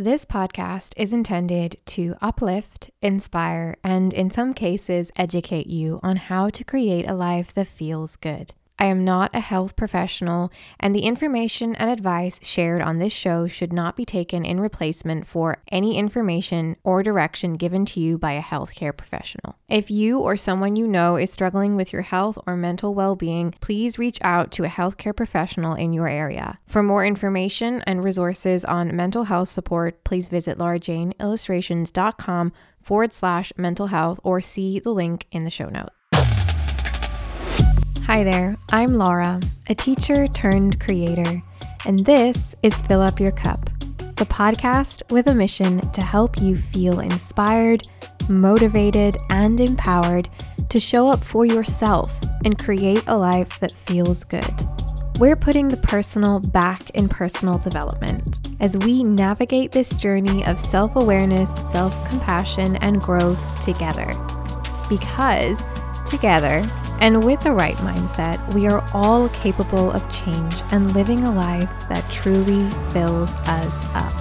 This podcast is intended to uplift, inspire, and in some cases, educate you on how to create a life that feels good. I am not a health professional, and the information and advice shared on this show should not be taken in replacement for any information or direction given to you by a healthcare professional. If you or someone you know is struggling with your health or mental well being, please reach out to a healthcare professional in your area. For more information and resources on mental health support, please visit laurajaneillustrations.com forward slash mental health or see the link in the show notes. Hi there, I'm Laura, a teacher turned creator, and this is Fill Up Your Cup, the podcast with a mission to help you feel inspired, motivated, and empowered to show up for yourself and create a life that feels good. We're putting the personal back in personal development as we navigate this journey of self awareness, self compassion, and growth together. Because together, and with the right mindset, we are all capable of change and living a life that truly fills us up.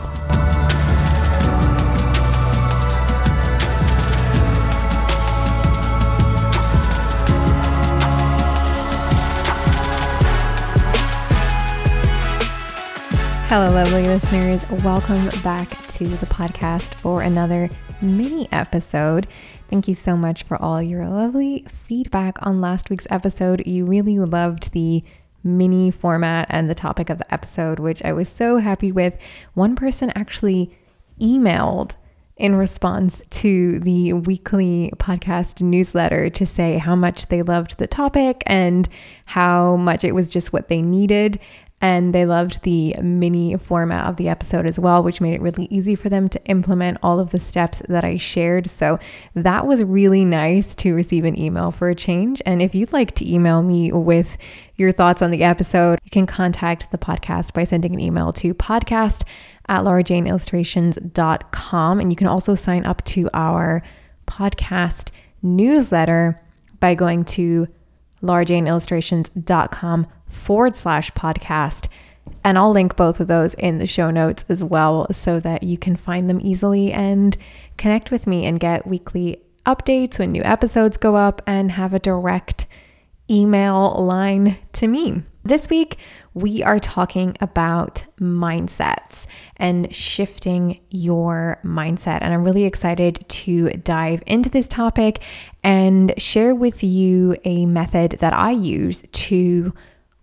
Hello, lovely listeners. Welcome back to the podcast for another mini episode. Thank you so much for all your lovely feedback on last week's episode. You really loved the mini format and the topic of the episode, which I was so happy with. One person actually emailed in response to the weekly podcast newsletter to say how much they loved the topic and how much it was just what they needed. And they loved the mini format of the episode as well, which made it really easy for them to implement all of the steps that I shared. So that was really nice to receive an email for a change. And if you'd like to email me with your thoughts on the episode, you can contact the podcast by sending an email to podcast at laurajaneillustrations.com. And you can also sign up to our podcast newsletter by going to laurajaneillustrations.com forward slash podcast. And I'll link both of those in the show notes as well so that you can find them easily and connect with me and get weekly updates when new episodes go up and have a direct email line to me. This week, we are talking about mindsets and shifting your mindset. And I'm really excited to dive into this topic and share with you a method that I use to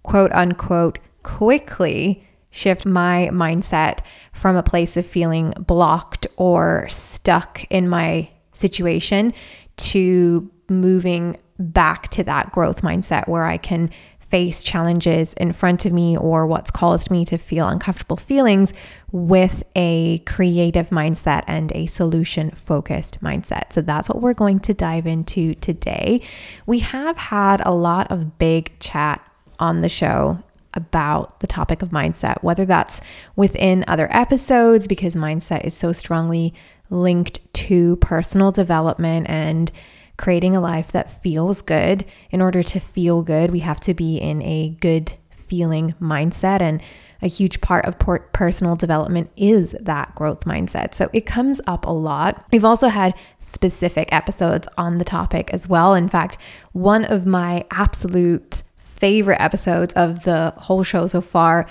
quote unquote quickly shift my mindset from a place of feeling blocked or stuck in my situation to moving back to that growth mindset where I can face challenges in front of me or what's caused me to feel uncomfortable feelings with a creative mindset and a solution focused mindset. So that's what we're going to dive into today. We have had a lot of big chat on the show about the topic of mindset, whether that's within other episodes, because mindset is so strongly linked to personal development and creating a life that feels good. In order to feel good, we have to be in a good feeling mindset. And a huge part of personal development is that growth mindset. So it comes up a lot. We've also had specific episodes on the topic as well. In fact, one of my absolute favorite episodes of the whole show so far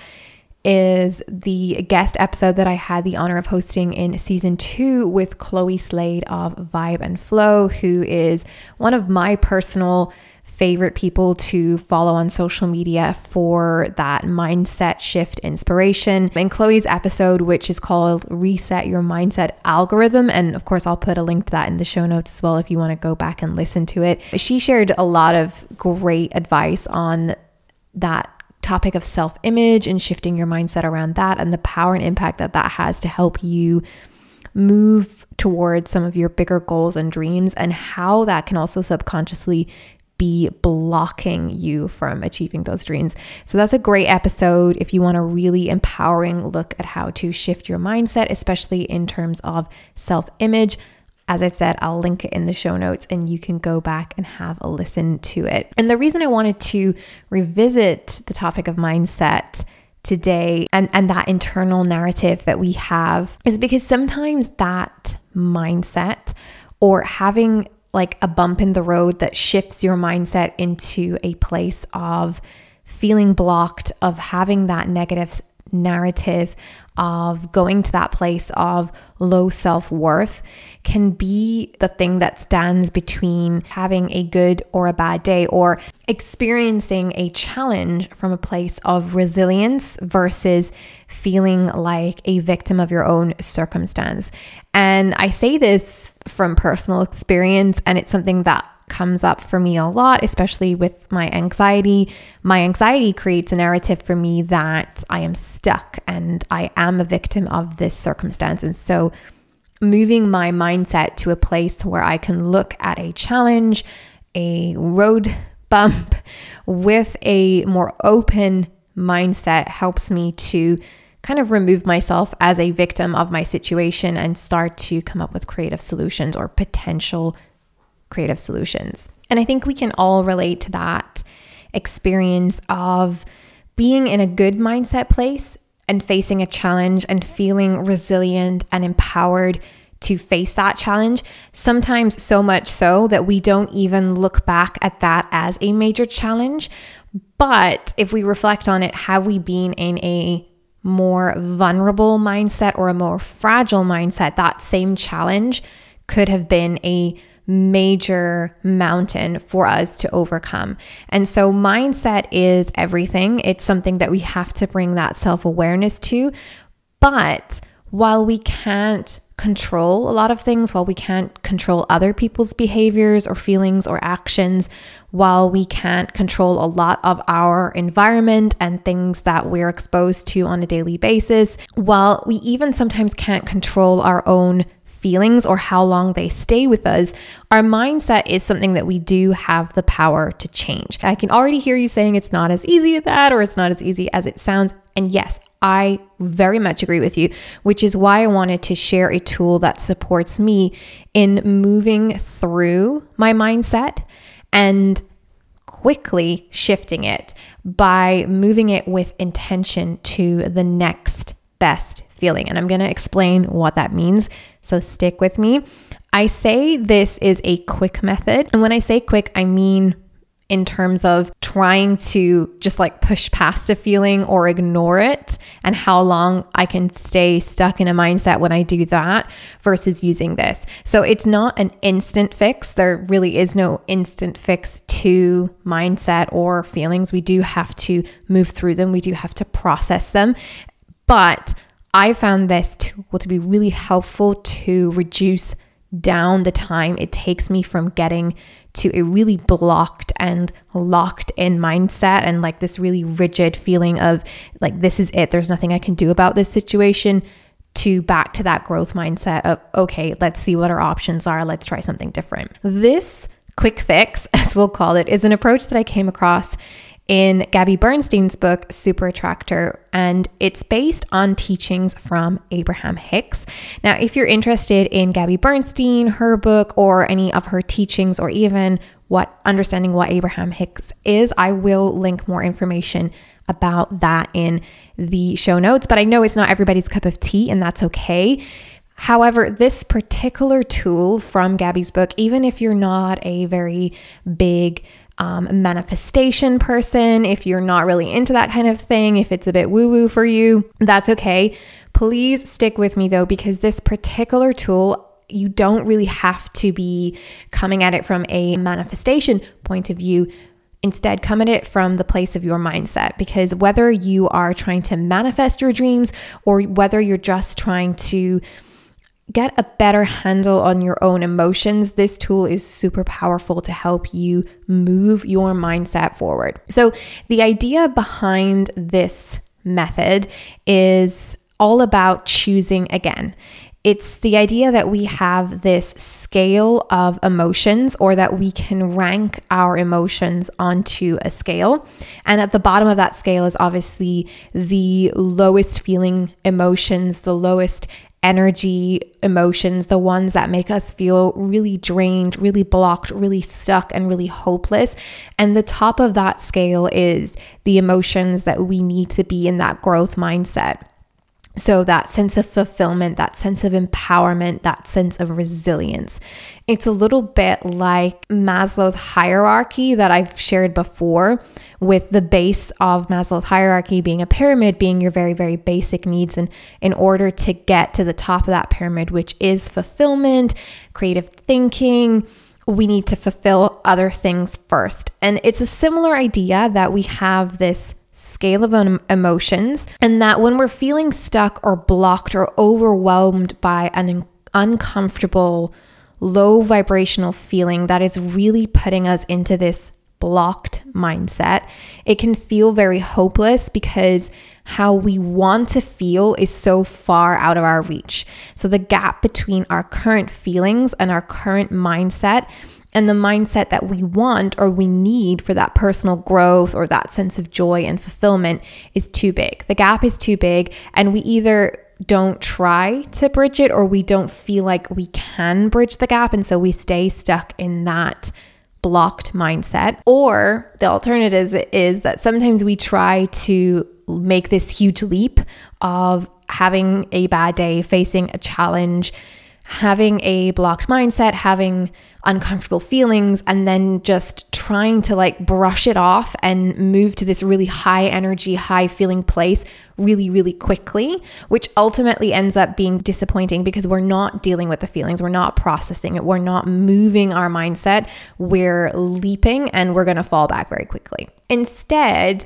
is the guest episode that I had the honor of hosting in season two with Chloe Slade of Vibe and Flow, who is one of my personal favorite people to follow on social media for that mindset shift inspiration. In Chloe's episode, which is called Reset Your Mindset Algorithm, and of course, I'll put a link to that in the show notes as well if you want to go back and listen to it. She shared a lot of great advice on that topic of self image and shifting your mindset around that and the power and impact that that has to help you move towards some of your bigger goals and dreams and how that can also subconsciously be blocking you from achieving those dreams. So that's a great episode if you want a really empowering look at how to shift your mindset, especially in terms of self image. As I've said, I'll link it in the show notes and you can go back and have a listen to it. And the reason I wanted to revisit the topic of mindset today and, and that internal narrative that we have is because sometimes that mindset or having like a bump in the road that shifts your mindset into a place of feeling blocked, of having that negative narrative of going to that place of low self worth can be the thing that stands between having a good or a bad day or experiencing a challenge from a place of resilience versus feeling like a victim of your own circumstance. And I say this from personal experience, and it's something that comes up for me a lot, especially with my anxiety. My anxiety creates a narrative for me that I am stuck and I am a victim of this circumstance. And so, moving my mindset to a place where I can look at a challenge, a road bump with a more open mindset helps me to kind of remove myself as a victim of my situation and start to come up with creative solutions or potential creative solutions. And I think we can all relate to that experience of being in a good mindset place and facing a challenge and feeling resilient and empowered to face that challenge. Sometimes so much so that we don't even look back at that as a major challenge. But if we reflect on it, have we been in a more vulnerable mindset or a more fragile mindset? That same challenge could have been a major mountain for us to overcome. And so, mindset is everything. It's something that we have to bring that self awareness to. But while we can't control a lot of things, while we can't control other people's behaviors or feelings or actions, while we can't control a lot of our environment and things that we're exposed to on a daily basis, while we even sometimes can't control our own feelings or how long they stay with us, our mindset is something that we do have the power to change. I can already hear you saying it's not as easy as that or it's not as easy as it sounds. And yes, I very much agree with you, which is why I wanted to share a tool that supports me in moving through my mindset and quickly shifting it by moving it with intention to the next best feeling. And I'm going to explain what that means. So stick with me. I say this is a quick method. And when I say quick, I mean in terms of trying to just like push past a feeling or ignore it and how long I can stay stuck in a mindset when I do that versus using this. So it's not an instant fix. There really is no instant fix to mindset or feelings. We do have to move through them, we do have to process them. But I found this tool to be really helpful to reduce down the time it takes me from getting to a really blocked and locked in mindset and like this really rigid feeling of like this is it there's nothing I can do about this situation to back to that growth mindset of okay let's see what our options are let's try something different. This quick fix as we'll call it is an approach that I came across in Gabby Bernstein's book, Super Attractor, and it's based on teachings from Abraham Hicks. Now, if you're interested in Gabby Bernstein, her book, or any of her teachings, or even what understanding what Abraham Hicks is, I will link more information about that in the show notes. But I know it's not everybody's cup of tea, and that's okay. However, this particular tool from Gabby's book, even if you're not a very big um, manifestation person, if you're not really into that kind of thing, if it's a bit woo woo for you, that's okay. Please stick with me though, because this particular tool you don't really have to be coming at it from a manifestation point of view. Instead, come at it from the place of your mindset because whether you are trying to manifest your dreams or whether you're just trying to get a better handle on your own emotions, this tool is super powerful to help you move your mindset forward. So, the idea behind this method is all about choosing again. It's the idea that we have this scale of emotions or that we can rank our emotions onto a scale. And at the bottom of that scale is obviously the lowest feeling emotions, the lowest energy emotions, the ones that make us feel really drained, really blocked, really stuck, and really hopeless. And the top of that scale is the emotions that we need to be in that growth mindset. So, that sense of fulfillment, that sense of empowerment, that sense of resilience. It's a little bit like Maslow's hierarchy that I've shared before, with the base of Maslow's hierarchy being a pyramid, being your very, very basic needs. And in order to get to the top of that pyramid, which is fulfillment, creative thinking, we need to fulfill other things first. And it's a similar idea that we have this scale of emotions, and that when we're feeling stuck or blocked or overwhelmed by an uncomfortable, low vibrational feeling that is really putting us into this blocked mindset, it can feel very hopeless because how we want to feel is so far out of our reach. So, the gap between our current feelings and our current mindset and the mindset that we want or we need for that personal growth or that sense of joy and fulfillment is too big. The gap is too big, and we either don't try to bridge it or we don't feel like we can bridge the gap. And so we stay stuck in that blocked mindset. Or the alternative is that sometimes we try to make this huge leap of having a bad day, facing a challenge, having a blocked mindset, having uncomfortable feelings, and then just trying to like brush it off and move to this really high energy, high feeling place really, really quickly, which ultimately ends up being disappointing because we're not dealing with the feelings, we're not processing it, we're not moving our mindset, we're leaping and we're gonna fall back very quickly. Instead,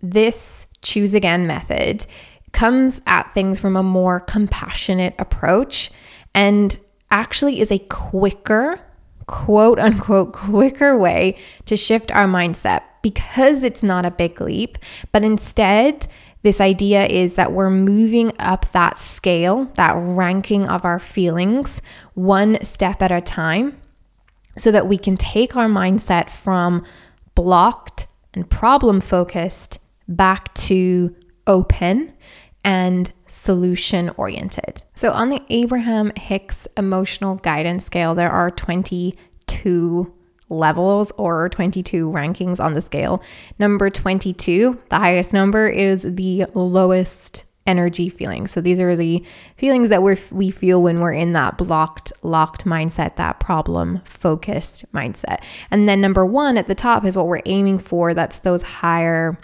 this choose again method comes at things from a more compassionate approach and actually is a quicker, quote unquote, quicker way to shift our mindset because it's not a big leap, but instead, this idea is that we're moving up that scale, that ranking of our feelings, one step at a time, so that we can take our mindset from blocked and problem focused back to open and solution oriented. So, on the Abraham Hicks emotional guidance scale, there are 22 levels or 22 rankings on the scale. Number 22, the highest number, is the lowest energy feelings. So these are the feelings that we we feel when we're in that blocked, locked mindset, that problem focused mindset. And then number 1 at the top is what we're aiming for. That's those higher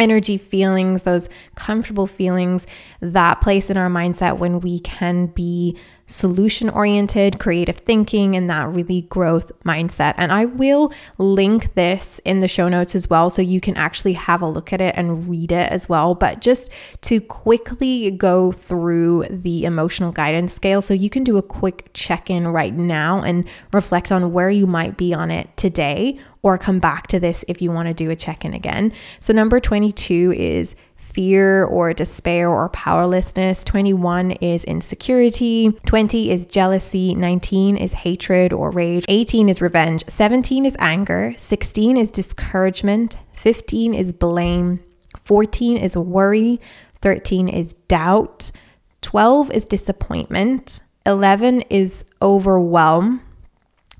energy feelings, those comfortable feelings, that place in our mindset when we can be solution oriented, creative thinking, and that really growth mindset. And I will link this in the show notes as well so you can actually have a look at it and read it as well. But just to quickly go through the emotional guidance scale so you can do a quick check in right now and reflect on where you might be on it today or come back to this if you want to do a check in again. So, number 22 is fear or despair or powerlessness. 21 is insecurity. 20 is jealousy. 19 is hatred or rage. 18 is revenge. 17 is anger. 16 is discouragement. 15 is blame. 14 is worry. 13 is doubt. 12 is disappointment. 11 is overwhelm.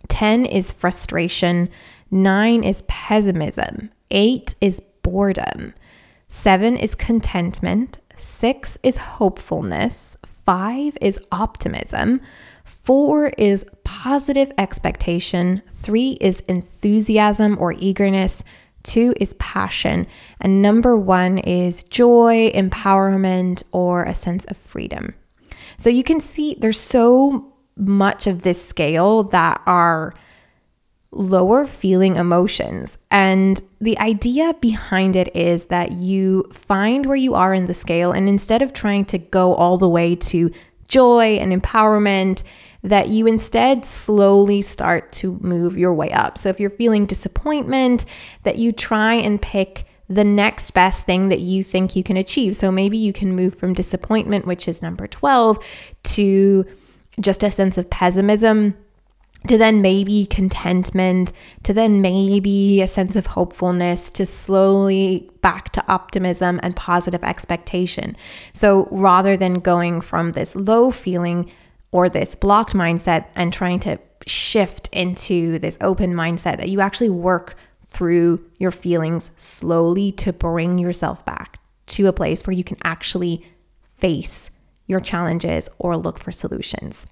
10 is frustration. Nine is pessimism. Eight is boredom. Seven is contentment. Six is hopefulness. Five is optimism. Four is positive expectation. Three is enthusiasm or eagerness. Two is passion. And number one is joy, empowerment, or a sense of freedom. So you can see there's so much of this scale that are lower feeling emotions. And the idea behind it is that you find where you are in the scale, and instead of trying to go all the way to joy and empowerment, that you instead slowly start to move your way up. So if you're feeling disappointment, that you try and pick the next best thing that you think you can achieve. So maybe you can move from disappointment, which is number 12, to just a sense of pessimism to then maybe contentment, to then maybe a sense of hopefulness, to slowly back to optimism and positive expectation. So rather than going from this low feeling or this blocked mindset and trying to shift into this open mindset, that you actually work through your feelings slowly to bring yourself back to a place where you can actually face your challenges or look for solutions.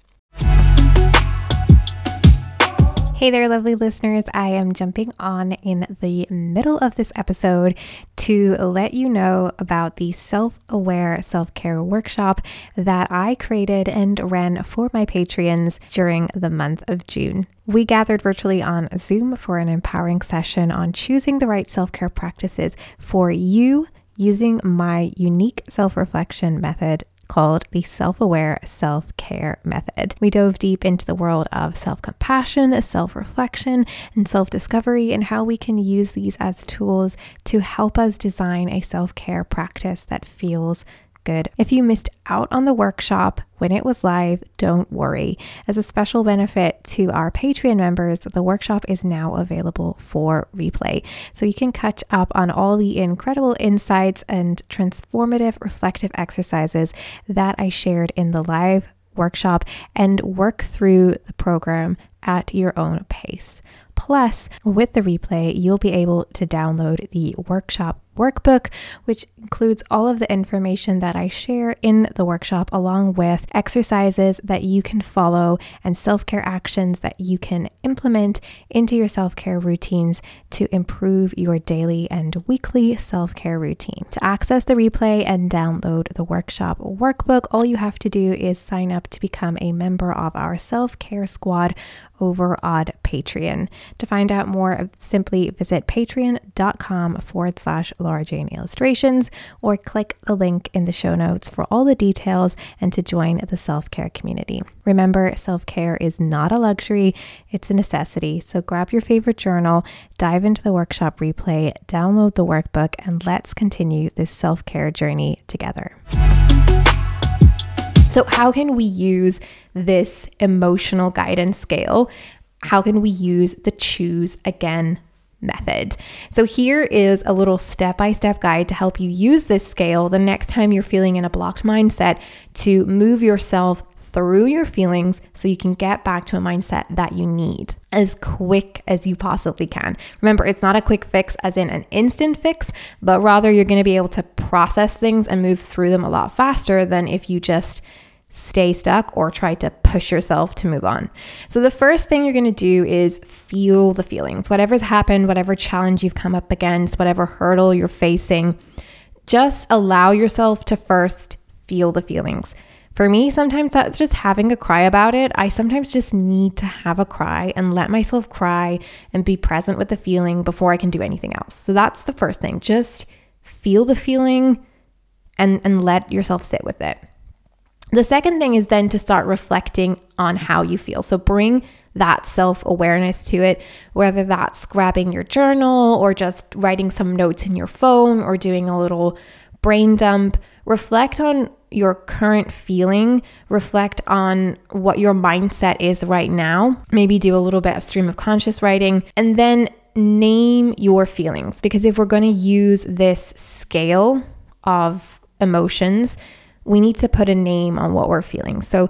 Hey there, lovely listeners. I am jumping on in the middle of this episode to let you know about the self aware self care workshop that I created and ran for my Patreons during the month of June. We gathered virtually on Zoom for an empowering session on choosing the right self care practices for you using my unique self reflection method called the Self Aware Self Care Method. We dove deep into the world of self compassion, self reflection, and self discovery, and how we can use these as tools to help us design a self care practice that feels good. If you missed out on the workshop when it was live, don't worry. As a special benefit to our Patreon members, the workshop is now available for replay. So you can catch up on all the incredible insights and transformative reflective exercises that I shared in the live workshop and work through the program at your own pace. Plus, with the replay, you'll be able to download the workshop workbook, which includes all of the information that I share in the workshop, along with exercises that you can follow and self care actions that you can implement into your self care routines to improve your daily and weekly self care routine. To access the replay and download the workshop workbook, all you have to do is sign up to become a member of our self care squad over on Patreon. To find out more, simply visit patreon.com forward slash Laura Jane Illustrations or click the link in the show notes for all the details and to join the self care community. Remember, self care is not a luxury, it's a necessity. So grab your favorite journal, dive into the workshop replay, download the workbook, and let's continue this self care journey together. So, how can we use this emotional guidance scale? How can we use the choose again method. So, here is a little step by step guide to help you use this scale the next time you're feeling in a blocked mindset to move yourself through your feelings so you can get back to a mindset that you need as quick as you possibly can. Remember, it's not a quick fix, as in an instant fix, but rather you're going to be able to process things and move through them a lot faster than if you just stay stuck or try to push yourself to move on. So, the first thing you're going to do is feel the feelings. Whatever's happened, whatever challenge you've come up against, whatever hurdle you're facing, just allow yourself to first feel the feelings. For me, sometimes that's just having a cry about it. I sometimes just need to have a cry and let myself cry and be present with the feeling before I can do anything else. So, that's the first thing. Just feel the feeling and, and let yourself sit with it. The second thing is then to start reflecting on how you feel. So bring that self awareness to it, whether that's grabbing your journal or just writing some notes in your phone or doing a little brain dump. Reflect on your current feeling, reflect on what your mindset is right now. Maybe do a little bit of stream of conscious writing and then name your feelings. Because if we're going to use this scale of emotions, we need to put a name on what we're feeling. So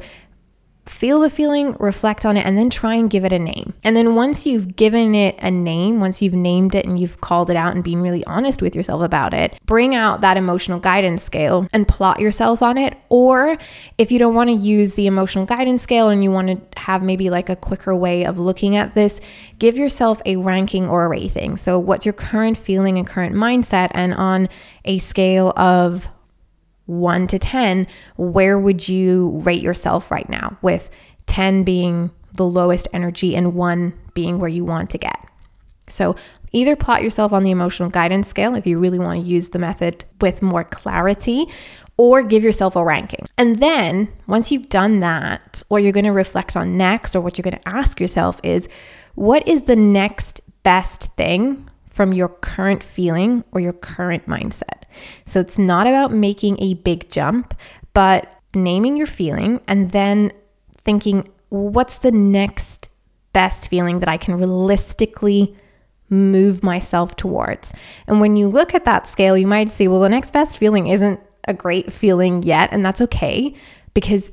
feel the feeling, reflect on it, and then try and give it a name. And then once you've given it a name, once you've named it and you've called it out and being really honest with yourself about it, bring out that emotional guidance scale and plot yourself on it. Or if you don't want to use the emotional guidance scale and you want to have maybe like a quicker way of looking at this, give yourself a ranking or a rating. So, what's your current feeling and current mindset? And on a scale of 1 to 10, where would you rate yourself right now? With 10 being the lowest energy and 1 being where you want to get. So, either plot yourself on the emotional guidance scale if you really want to use the method with more clarity, or give yourself a ranking. And then, once you've done that, what you're going to reflect on next, or what you're going to ask yourself is what is the next best thing from your current feeling or your current mindset. So it's not about making a big jump, but naming your feeling and then thinking, what's the next best feeling that I can realistically move myself towards. And when you look at that scale, you might say, well, the next best feeling isn't a great feeling yet, and that's okay because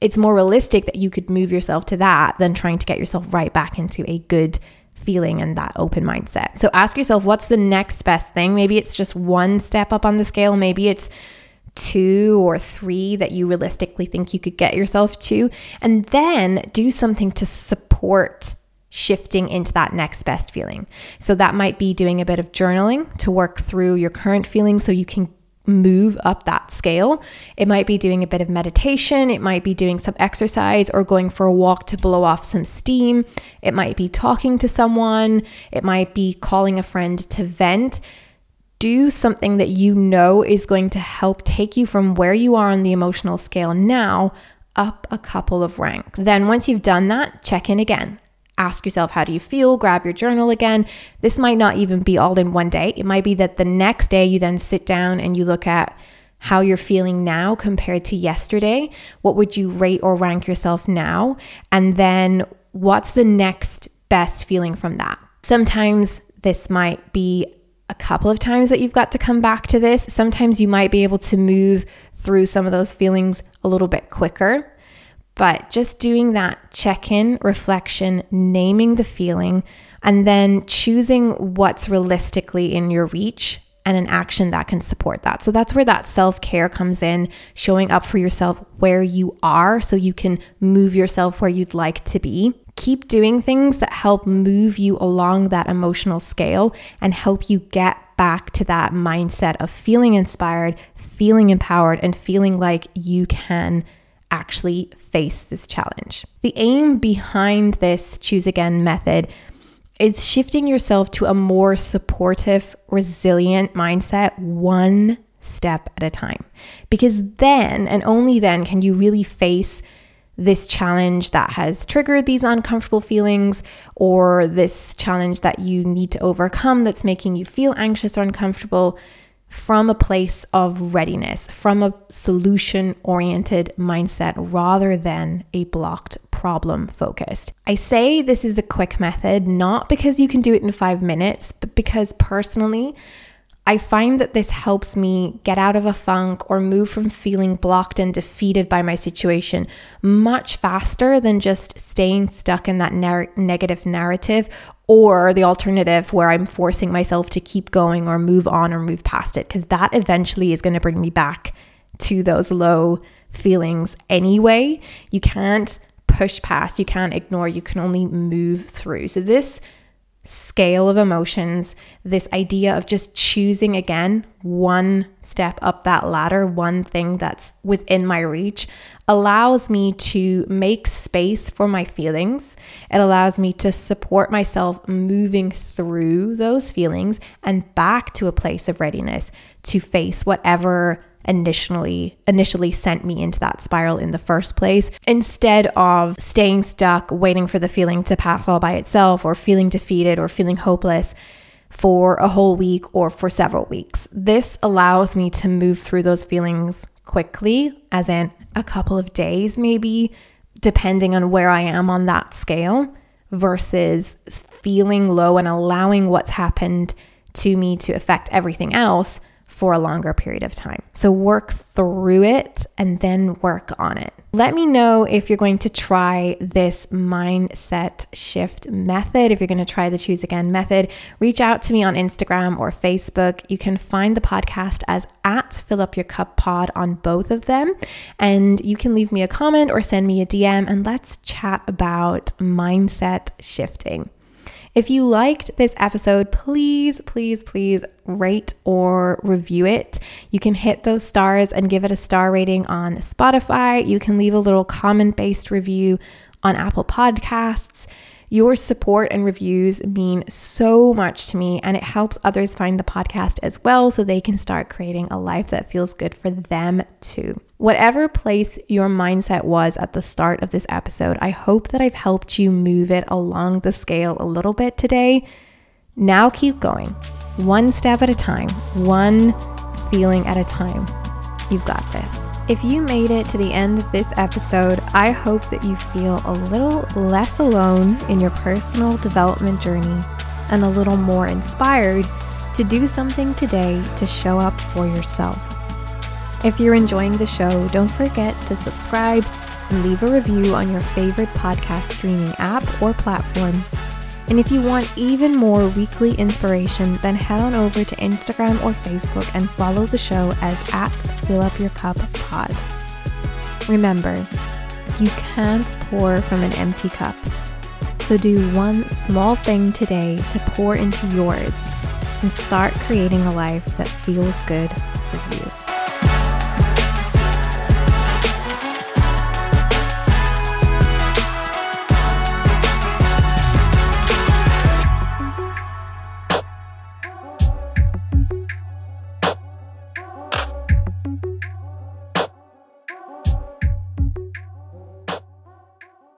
it's more realistic that you could move yourself to that than trying to get yourself right back into a good feeling and that open mindset. So ask yourself, what's the next best thing? Maybe it's just one step up on the scale, maybe it's two or three that you realistically think you could get yourself to, and then do something to support shifting into that next best feeling. So that might be doing a bit of journaling to work through your current feelings so you can move up that scale. It might be doing a bit of meditation, it might be doing some exercise or going for a walk to blow off some steam. It might be talking to someone, it might be calling a friend to vent. Do something that you know is going to help take you from where you are on the emotional scale now up a couple of ranks. Then, once you've done that, check in again ask yourself, how do you feel? Grab your journal again. This might not even be all in one day. It might be that the next day you then sit down and you look at how you're feeling now compared to yesterday. What would you rate or rank yourself now? And then what's the next best feeling from that? Sometimes this might be a couple of times that you've got to come back to this. Sometimes you might be able to move through some of those feelings a little bit quicker. But just doing that check in, reflection, naming the feeling, and then choosing what's realistically in your reach and an action that can support that. So that's where that self care comes in, showing up for yourself where you are so you can move yourself where you'd like to be. Keep doing things that help move you along that emotional scale and help you get back to that mindset of feeling inspired, feeling empowered, and feeling like you can actually face this challenge. The aim behind this choose again method is shifting yourself to a more supportive, resilient mindset one step at a time. Because then and only then can you really face this challenge that has triggered these uncomfortable feelings or this challenge that you need to overcome that's making you feel anxious or uncomfortable from a place of readiness, from a solution oriented mindset rather than a blocked problem focused. I say this is a quick method, not because you can do it in five minutes, but because personally, I find that this helps me get out of a funk or move from feeling blocked and defeated by my situation much faster than just staying stuck in that negative narrative or the alternative where I'm forcing myself to keep going or move on or move past it, because that eventually is going to bring me back to those low feelings anyway. You can't push past, you can't ignore, you can only move through. So, this scale of emotions, this idea of just choosing again one step up that ladder, one thing that's within my reach, allows me to make space for my feelings. It allows me to support myself moving through those feelings and back to a place of readiness to face whatever initially initially sent me into that spiral in the first place instead of staying stuck waiting for the feeling to pass all by itself or feeling defeated or feeling hopeless for a whole week or for several weeks. This allows me to move through those feelings quickly, as in a couple of days, maybe, depending on where I am on that scale, versus feeling low and allowing what's happened to me to affect everything else for a longer period of time. So work through it and then work on it. Let me know if you're going to try this mindset shift method, if you're going to try the choose again method. Reach out to me on Instagram or Facebook. You can find the podcast as at fill up your cup pod on both of them. And you can leave me a comment or send me a DM and let's chat about mindset shifting. If you liked this episode, please, please, please rate or review it. You can hit those stars and give it a star rating on Spotify. You can leave a little comment based review on Apple Podcasts. Your support and reviews mean so much to me, and it helps others find the podcast as well so they can start creating a life that feels good for them too. Whatever place your mindset was at the start of this episode, I hope that I've helped you move it along the scale a little bit today. Now keep going, one step at a time, one feeling at a time. You've got this. If you made it to the end of this episode, I hope that you feel a little less alone in your personal development journey and a little more inspired to do something today to show up for yourself. If you're enjoying the show, don't forget to subscribe and leave a review on your favorite podcast streaming app or platform. And if you want even more weekly inspiration, then head on over to Instagram or Facebook and follow the show as at Fill Up Your Cup Pod. Remember, you can't pour from an empty cup. So do one small thing today to pour into yours and start creating a life that feels good for you.